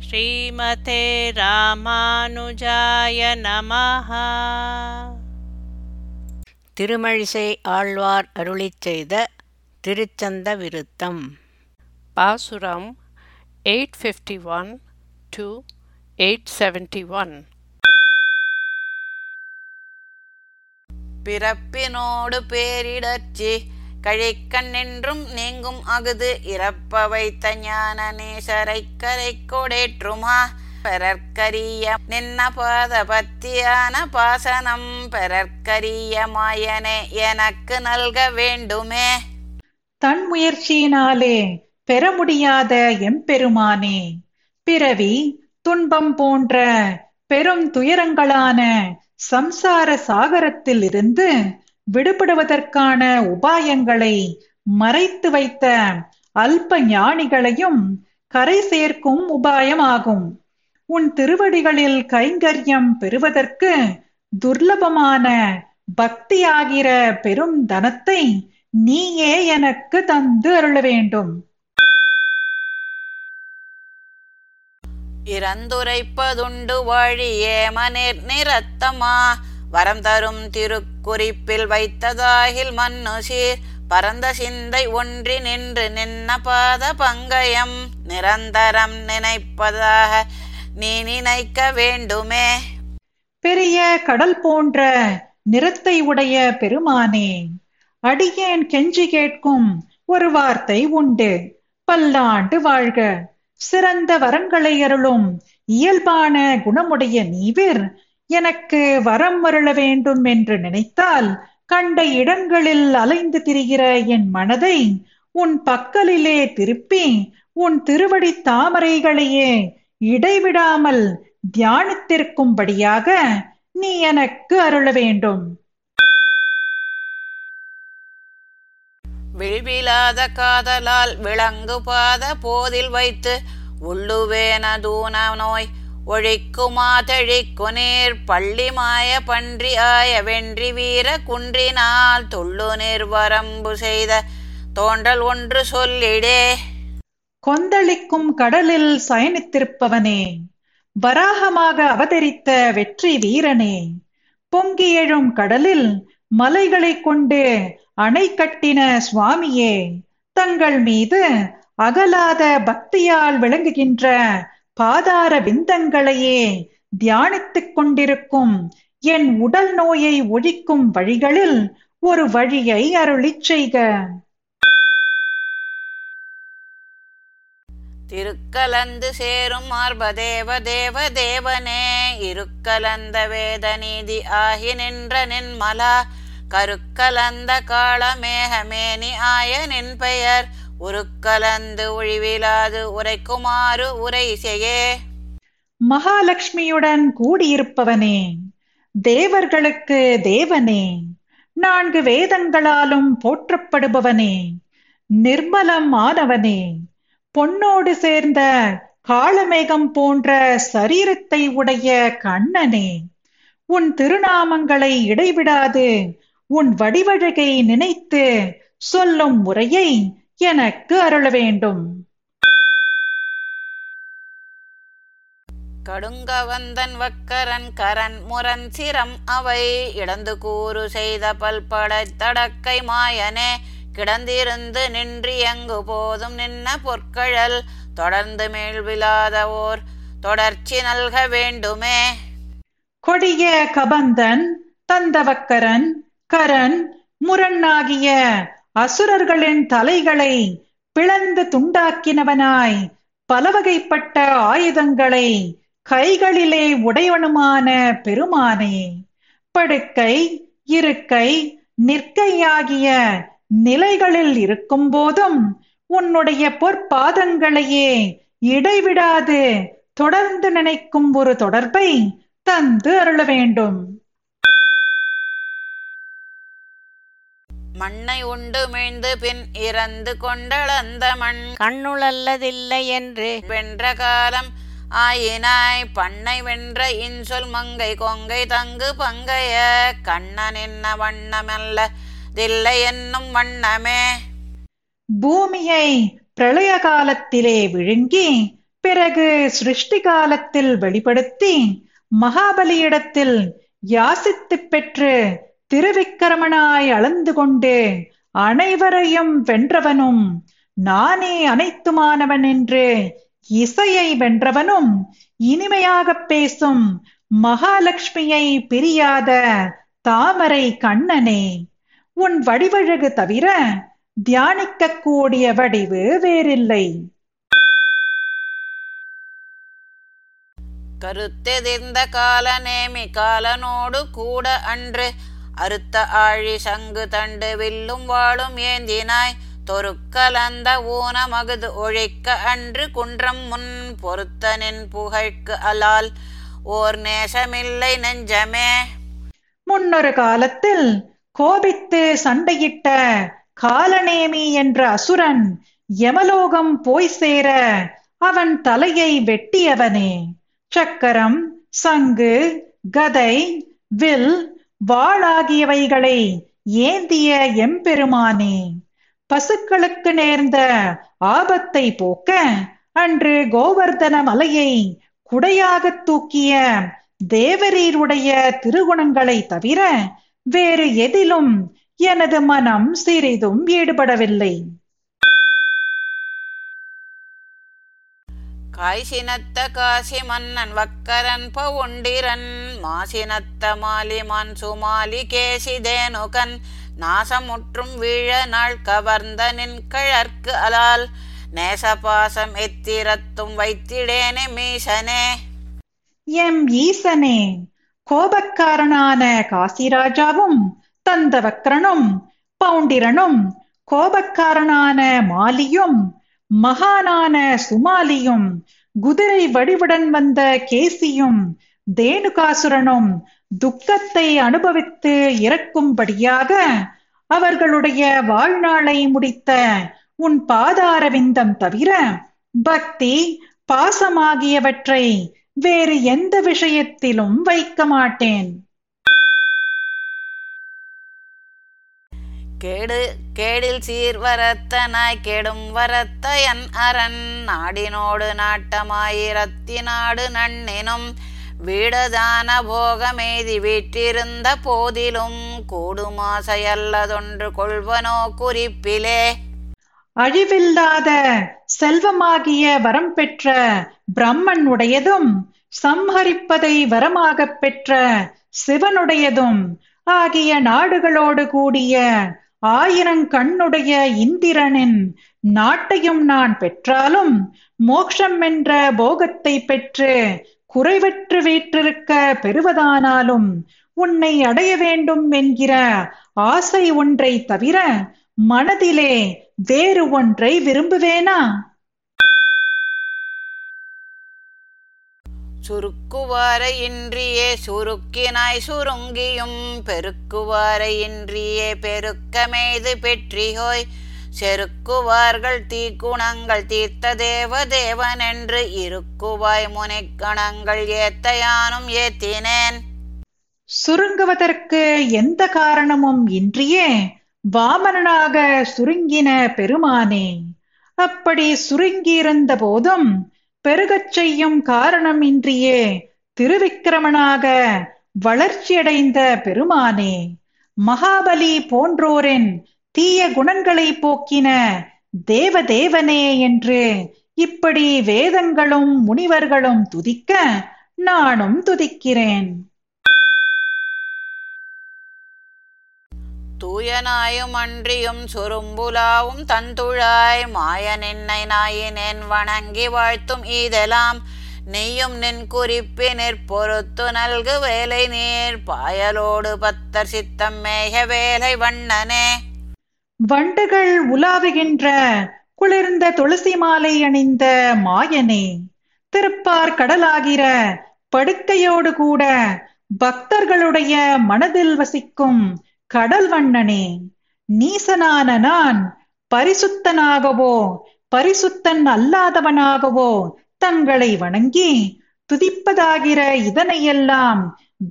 ஸ்ரீமதே ராமானுஜாய நமஹ. திருமழிசை ஆழ்வார் அருளிச் செய்த திருச்சந்த விருத்தம் பாசுரம் 851 to 871 பிறப்பினோடு பேரிடர்ச்சி கழிக்கண்ணென்றும் நீங்கும் அகுது. இறப்ப வைத்த ஞான நேசரை கரை கொடேற்றுமா? பெறற்கரிய நின்ன பாத பத்தியான பாசனம் பெறற்கரிய மாயனே எனக்கு நல்க வேண்டுமே. தன் முயற்சியினாலே பெற முடியாத எம்பெருமானே பிறவி துன்பம் போன்ற பெரும் துயரங்களான சம்சார சாகரத்தில் இருந்து விடுபடுவதற்கான உபாயங்களை மறைத்து வைத்த அல்ப ஞானிகளையும் கரை சேர்க்கும் உபாயமாகும். உன் திருவடிகளில் கைங்கரியம் பெறுவதற்கு துர்லபமான பக்தியாகிற பெரும் தனத்தை நீயே எனக்கு தந்து அருள வேண்டும். இறந்துரைப்பதுண்டு வழியே மனிர் நிறத்தமா வரம் தரும் திருக்குறிப்பில் வைத்ததாகில் மண்ணு சீர். பரந்த சிந்தை ஒன்றி நின்று நின்ன பாத பங்கயம் நிரந்தரம் நினைப்பதாக நீ நினைக்க வேண்டுமே. பெரிய கடல் போன்ற நிறத்தை உடைய பெருமானே அடியேன் கெஞ்சி கேட்கும் ஒரு வார்த்தை உண்டு. பல்லாண்டு வாழ்க. சிறந்த வரங்களை அருளும் இயல்பான குணமுடைய நீவிர். எனக்கு வரம் அருள வேண்டும் என்று நினைத்தால் கண்ட இடங்களில் அலைந்து திரிகிற என் மனதை உன் பக்கலிலே திருப்பி உன் திருவடி தாமரைகளையே இடைவிடாமல் தியானித்திருக்கும்படியாக நீ எனக்கு அருள வேண்டும். விழிவிலாத காதலால் விளங்கு பாத போதில் வைத்து உள்ளுவேன தூன நோய் ஒழிக்குமா தெழிக்கு பள்ளி மாய பன்றி ஆய வென்றி வீர குன்றினால் துள்ளு நீர் வரம்பு செய்த தோன்றல் ஒன்று சொல்லிடே. கொந்தளிக்கும் கடலில் சயனித்திருப்பவனே வராகமாக அவதரித்த வெற்றி வீரனே பொங்கி எழும் கடலில் மலைகளை கொண்டு அணை கட்டின சுவாமியே தங்கள் மீது அகலாத பக்தியால் விளங்குகின்ற பாதார விந்தங்களையே தியானித்துக் கொண்டிருக்கும் என் உடல் நோயை ஒழிக்கும் வழிகளில் ஒரு வழியை அருளிச் செய்க. திருக்கலந்து சேரும் மார்பதேவ தேவ தேவனே இருக்கலந்த வேத நீதி ஆகி நின்ற நின்மலா கருக்கலந்த காளமேகமேனி ஆய நின் பெயர். உருக்கலந்து ஒழிவிலாது உரைக்குமாறு உரை செய்யே மகாலட்சுமியுடன் கூடியிருப்பவனே தேவர்களுக்கு தேவனே நான்கு வேதங்களாலும் போற்றப்படுபவனே நிர்மலம் ஆனவனே பொன்னோடு சேர்ந்த காளமேகம் போன்ற சரீரத்தை உடைய கண்ணனே உன் திருநாமங்களை இடைவிடாது உன் வடிவழகை நினைத்து சொல்லும் முறையை எனக்கு அருள வேண்டும். கடுங்கவந்தன் வக்கரன் கரன் முரன் சிரம் அவை. இடந்து கூறு செய்த பல்படை தடக்கை மாயனே. கிடந்திருந்து நின்று எங்கு போதும் நின்ன பொற்கழல். தொடர்ந்து மேல்விழாத ஓர் தொடர்ச்சி நல்க வேண்டுமே. கொடிய கபந்தன் தந்தவக்கரன் கரன் முரண் அசுரர்களின் தலைகளை பிளந்து துண்டாக்கினவனாய் பலவகைப்பட்ட ஆயுதங்களை கைகளிலே உடையவனுமான பெருமானே. படுக்கை இருக்கை நிற்கையாகிய நிலைகளில் இருக்கும் போதும் உன்னுடைய பொற்பாதங்களையே இடைவிடாது. தொடர்ந்து நினைக்கும் ஒரு தொடர்பை தந்து அருள வேண்டும் மண்ணை உண்டு மீழ்ந்து பின் இறந்து கொண்டளந்த மண். கண்ணுளல்லதில்லை என்று. வென்ற காலம் ஆயினாய் பண்ணை வென்ற இன்சொல் மங்கை கொங்கை தங்கு பங்கைய. கண்ணன் என்ன வண்ணமல்ல தில்லை என்னும் வண்ணமே. பூமியை பிரளய காலத்திலே விழுங்கி பிறகு சிருஷ்டி காலத்தில் வெளிப்படுத்தி மகாபலியிடத்தில் யாசித்துப் பெற்று திருவிக்கிரமனாய் அளந்து கொண்டேன். அனைவரையும் வென்றவனும் நானே அனைத்துமானவன் என்று. இசையை வென்றவனும் இனிமையாகப் பேசும் மகாலட்சுமியை பிரியாத தாமரை கண்ணனே. உன் வடிவழகு தவிர தியானிக்கக்கூடிய வடிவு வேறில்லை. கருத்தெதிர்ந்த கால நேமி காலனோடு கூட அன்று அறுத்த ஆழி சங்கு தண்டு வில்லும் வாழும் ஏந்தினாய். தொருக்கலந்த ஊன மகுது ஒழிக்க அன்று குன்றம் முன் பொருத்தனின் புகழ்க்கு அலால். ஓர் நேசமில்லை நெஞ்சமே. முன்னொரு காலத்தில் கோபித்து சண்டையிட்ட காலநேமி என்ற அசுரன் யமலோகம் போய் சேர அவன் தலையை வெட்டியவனே. சக்கரம் சங்கு கதை வில் வாளாகியவைகளை ஏந்திய எம்பெருமானே பசுக்களுக்கு நேர்ந்த ஆபத்தை போக்க அன்று கோவர்தன மலையை குடையாகத் தூக்கிய தேவரீருடைய திருகுணங்களை தவிர வேறு எதிலும் எனது மனம் சிறிதும் ஈடுபடவில்லை. காய்சினத்த காசி மன்னன் வக்கரன் பவுண்டிரன் மாசினத்த மாலிமான் சுமாலி கேசிதேனுகன் நாசமுற்றும் வீழ நாள் கவர்ந்த நின் கிழற்கு அலால். நேசபாசம் எத்திரத்தும் வைத்திடேனே மீசனே. எம் ஈசனே கோபக்காரனான காசிராஜாவும் தந்தவக்ரனும் பவுண்டிரனும் கோபக்காரனான மாலியும் மகானான சுமாலியும் குதிரை வடிவுடன் வந்த கேசியும் தேனுகாசுரனும் துக்கத்தை அனுபவித்து இறக்கும்படியாக அவர்களுடைய வாழ்நாளை முடித்த உன் பாதாரவிந்தம் தவிர பக்தி பாசமாகியவற்றை வேறு எந்த விஷயத்திலும் வைக்க மாட்டேன். கேடு கேடில் சீர் வரத்தனாய் கெடும் வரத்தயன் அரண் நாடினோடு நாட்டமாயிரத்தி நாடு நன்னினும் வீடதான போகமேதி வீற்றிருந்த போதிலும் கூடுமாசையல்லதொன்று கொள்வனோ குறிப்பிலே. அழிவில்லாத செல்வமாகிய வரம் பெற்ற பிரம்மன் உடையதும் சம்ஹரிப்பதை வரமாகப் பெற்ற சிவனுடையதும் ஆகிய நாடுகளோடு கூடிய ஆயிரங்கண்ணுடைய இந்திரனின் நாட்டையும் நான் பெற்றாலும் மோக்ஷம் என்ற போகத்தை பெற்று குறைவற்று வீற்றிருக்க பெறுவதானாலும் உன்னை அடைய வேண்டும் என்கிற ஆசை ஒன்றை தவிர மனதிலே வேறு ஒன்றை விரும்புவேனா? சுருக்குவாரையின்றியே சுருக்கினாய் சுருங்கியும் பெருக்குவாரையின்றியே பெருக்கமேது பெற்றியோய் செருக்குவார்கள் தீக்குணங்கள் தீர்த்த தேவ தேவன் என்று இருக்குவாய் முனைக்கணங்கள் ஏத்தையானும் ஏத்தினேன். சுருங்குவதற்கு எந்த காரணமும் இன்றியே வாமனனாக சுருங்கின பெருமானே அப்படி சுருங்கியிருந்த போதும் பெருகச் செய்யும் காரணம் இன்றியே திருவிக்கிரமனாக வளர்ச்சியடைந்த பெருமானே மகாபலி போன்றோரின் தீய குணங்களை போக்கின தேவதேவனே என்று இப்படி வேதங்களும் முனிவர்களும் துதிக்க நானும் துதிக்கிறேன். தூயனாயும் அன்றியும் சுரும்புலாவும் தந்துழாய் மாய நின்னை நாயினேன் வணங்கி வாழ்த்தும் ஈதெல்லாம் நீயும் நின் குறிப்பினிற் பொறுத்து நல்கு வேலை நீர். பாயலோடு பத்தர் சித்தம் மேக வேலை வண்ணனே. வண்டுகள் உலாவுகின்ற குளிர்ந்த துளசி மாலை அணிந்த மாயனே திருப்பார் கடலாகிற படுக்கையோடு கூட பக்தர்களுடைய மனதில் வசிக்கும் கடல் வண்ணனே நீசனான நான் பரிசுத்தனாகவோ பரிசுத்தன் அல்லாதவனாகவோ தங்களை வணங்கி துதிப்பதாகிற இதனையெல்லாம்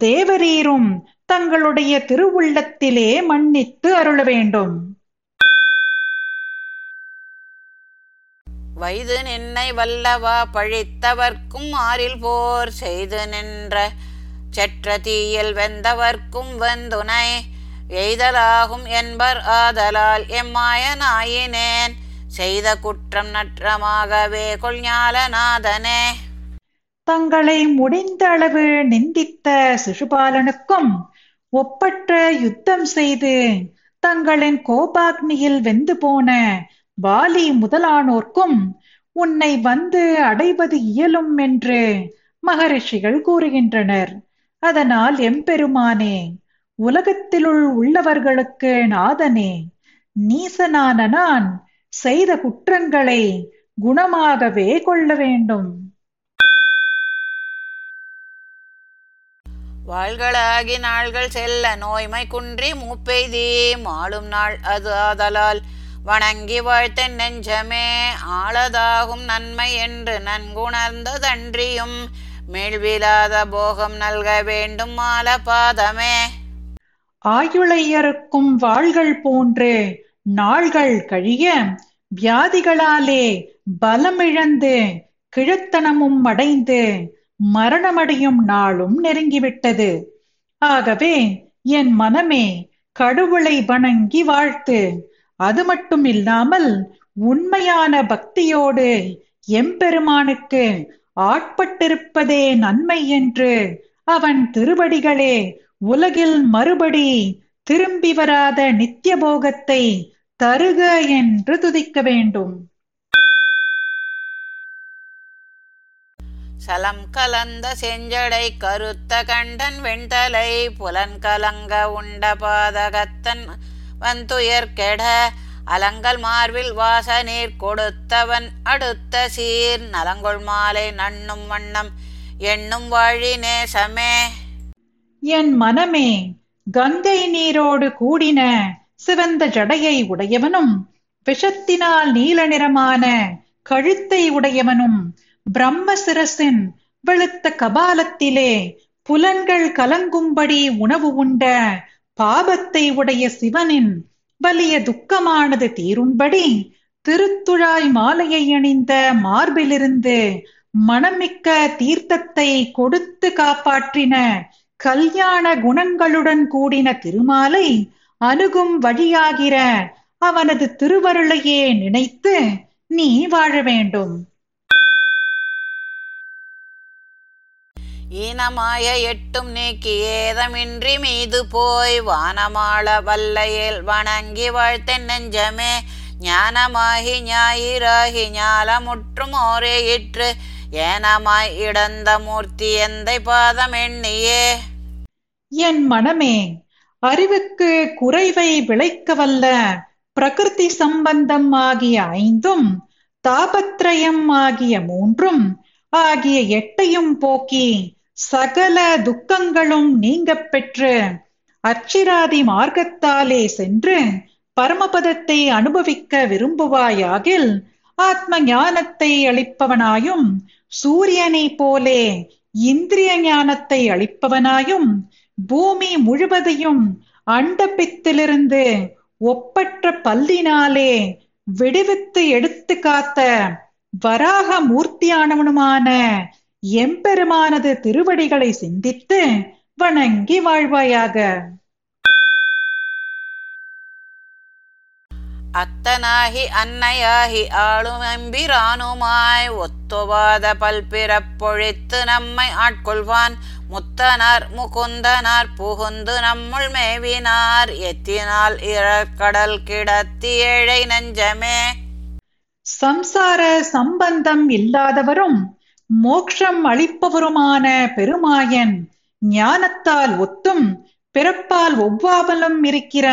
தேவரீரும் தங்களுடைய திருவுள்ளத்திலே மன்னித்து அருள வேண்டும் வயது நின்னை வல்லவா பழித்தவர்க்கும் ஆறில் போர் செய்து நின்ற செற்ற தீயில் வெந்தவர்க்கும் வெந்துனை எய்தலாகும் என்பர் ஆதலால் எம்மாயனாயினேன். செய்த குற்றம் நற்றமாகவே கொள்ஞாலநாதனே. தங்களை முடிந்த அளவு நிந்தித்த சிசுபாலனுக்கும் ஒப்பற்ற யுத்தம் செய்து தங்களின் கோபாக்னியில் வெந்து போன வாலி முதலானோர்க்கும் உன்னை வந்து அடைவது இயலும் என்று மகரிஷிகள் கூறுகின்றனர். அதனால் எம்பெருமானே உலகத்திலுள் உள்ளவர்களுக்கு நாதனே நீசனான நான் செய்த குற்றங்களை குணமாகவே கொள்ள வேண்டும். வாழ்களாகி நாள்கள் செல்ல நோய்மை குன்றி மூப்பெய்தி மாளும் நாள் அது ஆதலால். வணங்கி வாழ்த்த நெஞ்சமே ஆளதாகும் நன்மை என்று நன்குணர்ந்ததன்றியும் மேல்விலாத போகம் நல்க வேண்டும் மால பாதமே. ஆயுளையருக்கும் வாள்கள் போன்று நாள்கள் கழிய வியாதிகளாலே பலமிழந்து கிழத்தனமும் அடைந்து மரணமடையும் நாளும் நெருங்கிவிட்டது. ஆகவே என் மனமே கடவுளை வணங்கி வாழ்த்து அது மட்டும் இல்லாமல் உண்மையான பக்தியோடு எம்பெருமானுக்கு ஆட்பட்டிருப்பதே நன்மை என்று அவன் திருவடிகளே உலகில் மறுபடி திரும்பி வராத நித்திய போகத்தை தருக என்று துதிக்க வேண்டும். சலம் கலந்த செஞ்சடை கருத்த கண்டன் வெண்தலை புலன் கலங்க உண்ட பாதகத்தன் வந்துயர் கெட அலங்கல் மார்பில் வாச நீர் கொடுத்தவன் அடுத்த சீர். நலங்கொள் மாலை நண்ணும் வண்ணம் எண்ணும் வாழி நேசமே. என் மனமே கங்கை நீரோடு கூடின சிவந்த ஜடையை உடையவனும் விஷத்தினால் நீல நிறமான கழுத்தை உடையவனும் பிரம்ம சிரசின் வெளுத்த கபாலத்திலே புலன்கள் கலங்கும்படி உணவு உண்ட பாபத்தை உடைய சிவனின் வலிய துக்கமானது தீரும்படி திருத்துழாய் மாலையை அணிந்த மார்பிலிருந்து மனமிக்க தீர்த்தத்தை கொடுத்து காப்பாற்றின கல்யாண குணங்களுடன் கூடின திருமாலை அணுகும் வழியாகிற அவனது திருவருளையே நினைத்து நீ வாழ வேண்டும். ஈனமாய எட்டும் நீக்கி ஏதமின்றி மீது போய் வானமாள வல்லையில் வணங்கி வாழ்த்தென் நெஞ்சமே. ஞானமாகி ஞாயிறாகி ஞாலமுற்றும் ஓரே இற்று ஏனமாய் இடந்த மூர்த்தி எந்தை பாதம் எண்ணியே. என் மனமே அறிவுக்கு குறைவை விளைக்க வல்ல பிரகிருதி சம்பந்தம் ஆகிய ஐந்தும் தாபத்ரயம் ஆகிய மூன்றும் ஆகிய எட்டையும் போக்கி சகல துக்கங்களும் நீங்கப் பெற்று அச்சிராதி மார்க்கத்தாலே சென்று பரமபதத்தை அனுபவிக்க விரும்புவாயாகில் ஆத்ம ஞானத்தை அளிப்பவனாயும் சூரியனை போலே இந்திரிய ஞானத்தை அளிப்பவனாயும் பூமி முழுவதையும் அண்டபித்திலிருந்து ஒப்பற்ற பல்லினாலே விடுவித்து எடுத்து காத்த வராக மூர்த்தியானவனுமான எம்பெருமானது திருவடிகளை சிந்தித்து வணங்கி வாழ்வாயாக. அத்தனாகி அன்னையாகி ஆளும் எம்பிரானுமாய் ஒத்துவாத பல்பிறப்பொழித்து நம்மை ஆட்கொள்வான். முத்தனார் முகுந்தனார் புகுந்து நம்முள் மேவினார். எத்தினால் இறக்கடல் கிடத்தி ஏழை நெஞ்சமே. சம்சார சம்பந்தம் இல்லாதவரும் மோக்ஷம் அளிப்பவருமான பெருமாயன் ஞானத்தால் ஒத்தும் பிறப்பால் ஒவ்வாமலும் இருக்கிற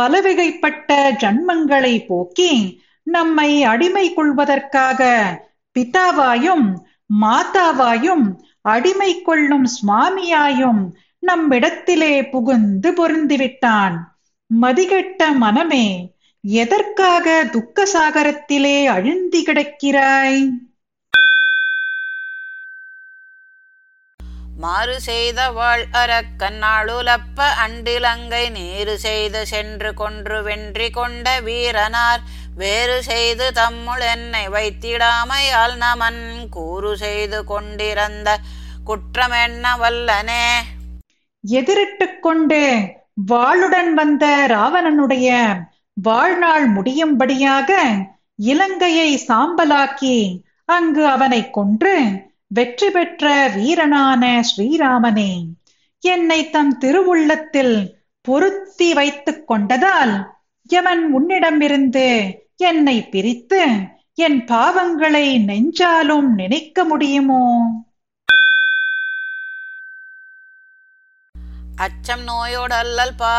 பலவகைப்பட்ட ஜன்மங்களை போக்கி நம்மை அடிமை கொள்வதற்காக பிதாவாயும் மாதாவாயும் அடிமை கொள்ளும் சுவாமியாயும் நம்மிடத்திலே புகுந்து பொருந்திவிட்டான். மதிகெட்ட மனமே எதற்காக துக்க சாகரத்திலே அழுந்தி கிடக்கிறாய்? மாறு செய்த வாழ் அரக்கன் நாளுலப்ப அண்டிலங்கை நேரு செய்து சென்று கொன்று வென்றி கொண்ட வீரனார். வேறு செய்து தம்முள் என்னை வைத்திடாமையால் நமன் கூறு செய்து கொண்டிருந்த குற்றம் என்ன வல்லனே? எதிரிட்டுக் கொண்டு வாளுடன் வந்த ராவணனுடைய வாழ்நாள் முடியும்படியாக இலங்கையை சாம்பலாக்கி அங்கு அவனை கொன்று வெற்றி பெற்ற வீரனான ஸ்ரீராமனே என்னை தம் திருவுள்ளத்தில் பொருத்தி வைத்துக் கொண்டதால் எவன் உன்னிடமிருந்து என்னை பிரித்து என் பாவங்களை நெஞ்சாலும் நினைக்க முடியுமோ? அச்சம் நோயோடல்லல் பா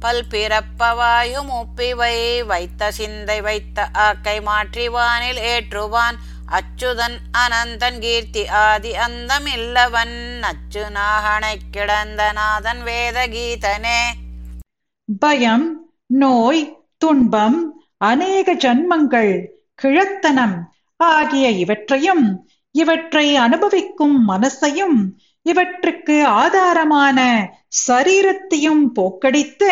பல் பிறப்பவாயும் முப்பிவை வைத்த சிந்தை வைத்த ஆக்கை மாற்றிவானில் ஏற்றுவான். அச்சுதன் அனந்தன் கீர்த்தி ஆதி அந்தம் இல்லவன். அச்சு நாகனை கிடந்த நாதன் வேத கீதனே பயம் நோய் துன்பம் அநேக ஜன்மங்கள் கிழத்தனம் ஆகிய இவற்றையும் இவற்றை அனுபவிக்கும் மனசையும் இவற்றுக்கு ஆதாரமான சரீரத்தையும் போக்கடித்து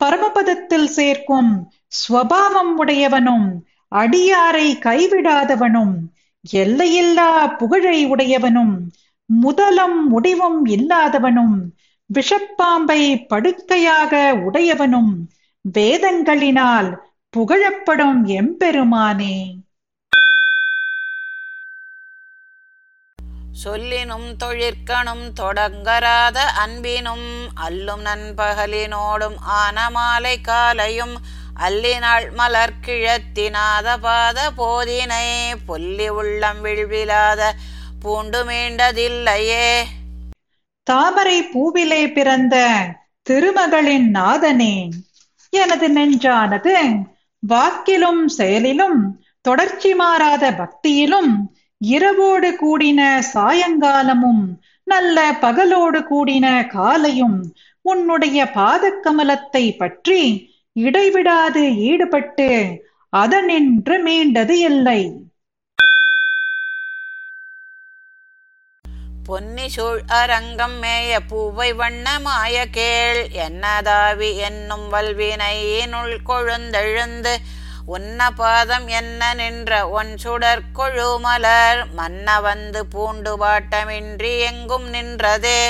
பரமபதத்தில் சேர்க்கும் ஸ்வபாவம் உடையவனும் அடியாரை கைவிடாதவனும் எல்லையில்லா புகழை உடையவனும் முதலும் முடிவும் இல்லாதவனும் விஷப்பாம்பை படுக்கையாக உடையவனும் வேதங்களினால் புகழப்படும் எம்பெருமானே. சொல்லினும் தொழிற்கணும் தொடங்கராத அன்பினும் அல்லும் நண்பகலினோடும் ஆன மாலை காலையும் அல்லினாள் மலர் கிழத்தினாத பாத போதினை பொல்லி உள்ளம் விழ்விலாத பூண்டு மீண்டதில்லையே. தாமரை பூவிலே பிறந்த திருமகளின் நாதனே எனது நெஞ்சானது வாக்கிலும் செயலிலும் தொடர்ச்சி மாறாத பக்தியிலும் இரவோடு கூடின சாயங்காலமும் நல்ல பகலோடு கூடின காலையும் உன்னுடைய பாதக்கமலத்தை பற்றி இடைவிடாது ஈடுபட்டு அதனின்று மீண்டது இல்லை. பொன்னி சூழ் அரங்கம் மேய பூவை வண்ணமாய கேள். என்னதாவி என்னும் வல்வினையினுள் கொழுந்தெழுந்து உன்ன பாதம் என்ன நின்ற ஒன் சுடர் கொழுமலர் மன்ன வந்து பூண்டு பாட்டமின்றி எங்கும் நின்றதே.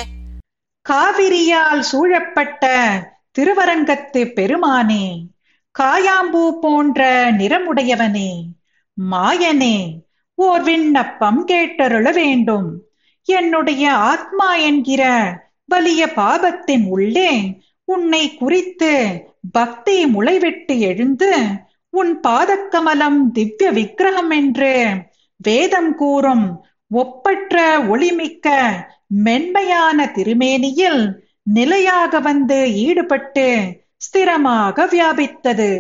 காவிரியால் சூழப்பட்ட திருவரங்கத்து பெருமானே காயாம்பூ போன்ற நிறமுடையவனே மாயனே ஓர் விண்ணப்பம் கேட்டருள வேண்டும். என்னுடைய ஆத்மா என்கிற வலிய பாபத்தின் உள்ளே உன்னை குறித்து பக்தி முளைவிட்டு எழுந்து உன் பாதக்கமலம் திவ்ய விக்கிரகம் என்று வேதம் கூறும் ஒப்பற்ற ஒளிமிக்க மென்மையான திருமேனியில் நிலையாக வந்து ஈடுபட்டு ஸ்திரமாக வியாபித்தது.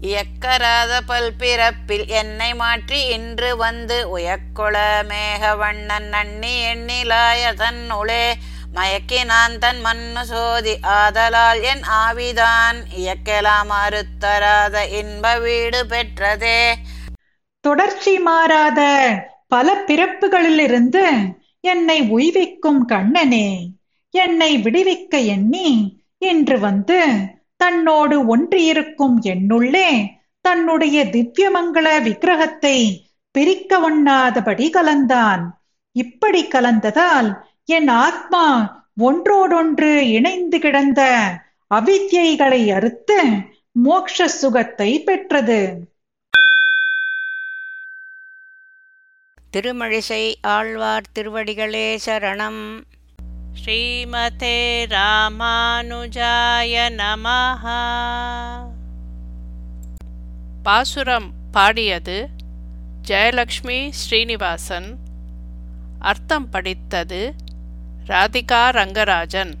இயக்கராத பல்பிறப்பில் என்னை மாற்றி இன்று வந்து உயக்கொள மேகவண்ணன் நன்னி எண்ணிலாய தன்னுளே மயக்கினான் தன் மண்ணு சோதி ஆதலால் என் ஆவிதான் இயக்கலாம் அறுத்தராத இன்ப வீடு பெற்றதே. தொடர்ச்சி மாறாத பல பிறப்புகளிலிருந்து என்னை உய்விக்கும் கண்ணனே என்னை விடுவிக்க எண்ணி இன்று வந்து தன்னோடு ஒன்றியிருக்கும் என்னுள்ளே தன்னுடைய திவ்யமங்கள விக்கிரகத்தை பிரிக்க ஒண்ணாதபடி கலந்தான். இப்படி கலந்ததால் என் ஆத்மா ஒன்றோடொன்று இணைந்து கிடந்த அவித்யைகளை அறுத்து மோக்ஷ சுகத்தை பெற்றது. திருமழிசை ஆழ்வார் திருவடிகளே சரணம். ஸ்ரீமதே ராமானுஜாய நமஹா. பாசுரம் பாடியது ஜெயலக்ஷ்மி ஸ்ரீனிவாசன். அர்த்தம் படித்தது ராதிகா ரங்கராஜன்.